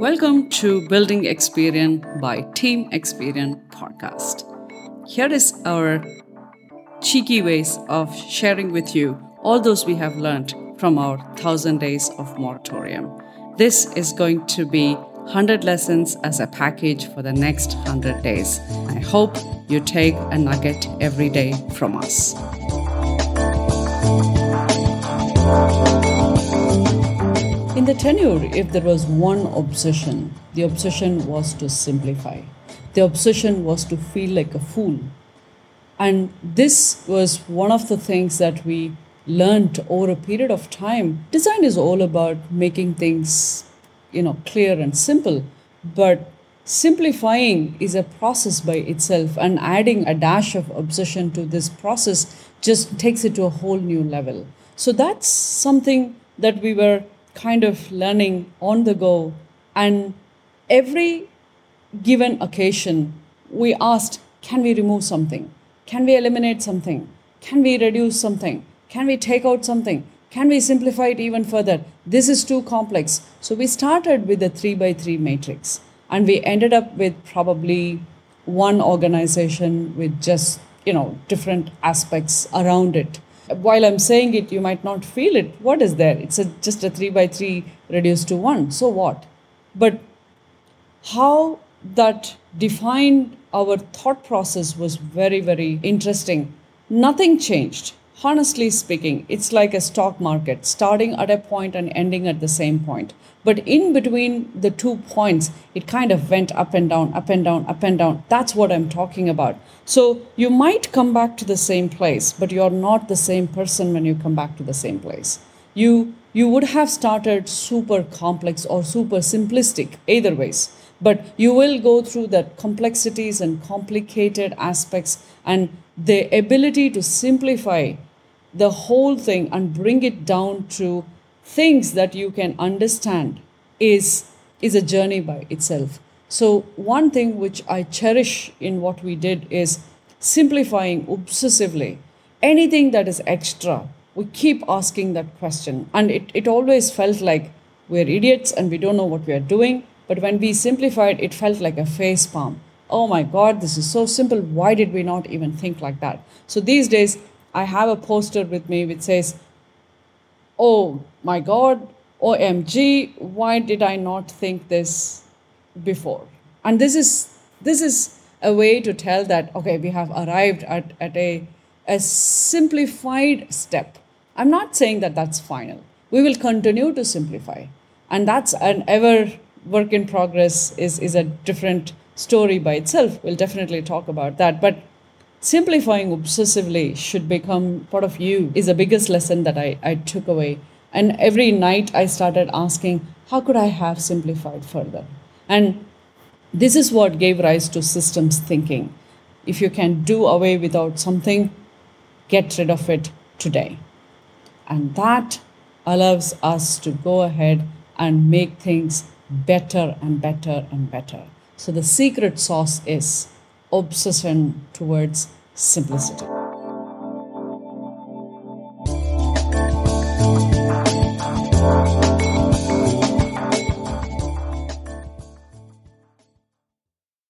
Welcome to Building Experian by Team Experian podcast. Here is our cheeky ways of sharing with you all those we have learned from our 1000 days of moratorium. This is going to be 100 lessons as a package for the next 100 days. I hope you take a nugget every day from us. In the tenure, if there was one obsession, the obsession was to simplify. The obsession was to feel like a fool. And this was one of the things that we learned over a period of time. Design is all about making things, you know, clear and simple, but simplifying is a process by itself and adding a dash of obsession to this process just takes it to a whole new level. So that's something that we were kind of learning on the go. And every given occasion, we asked, can we remove something? Can we eliminate something? Can we reduce something? Can we take out something? Can we simplify it even further? This is too complex. So we started with a three by three matrix and we ended up with probably one organization with just, you know, different aspects around it while I'm saying it, you might not feel it. What is there? It's a, just a 3 by 3 reduced to 1. So what? But how that defined our thought process was very, very interesting. Nothing changed. Honestly speaking, it's like a stock market, starting at a point and ending at the same point. But in between the two points, it kind of went up and down, up and down, up and down. That's what I'm talking about. So you might come back to the same place, but you're not the same person when you come back to the same place. You you would have started super complex or super simplistic, either ways. But you will go through the complexities and complicated aspects and the ability to simplify the whole thing and bring it down to things that you can understand is, is a journey by itself. So, one thing which I cherish in what we did is simplifying obsessively. Anything that is extra, we keep asking that question. And it, it always felt like we're idiots and we don't know what we are doing. But when we simplified, it felt like a face palm. Oh my God, this is so simple. Why did we not even think like that? So these days, I have a poster with me which says, oh my God, OMG, why did I not think this before? And this is, this is a way to tell that, okay, we have arrived at, at a, a simplified step. I'm not saying that that's final. We will continue to simplify. And that's an ever work in progress is, is a different story by itself. We'll definitely talk about that. But simplifying obsessively should become part of you is the biggest lesson that I, I took away. And every night I started asking, how could I have simplified further? And this is what gave rise to systems thinking. If you can do away without something, get rid of it today. And that allows us to go ahead and make things better and better and better. So the secret sauce is obsession towards simplicity.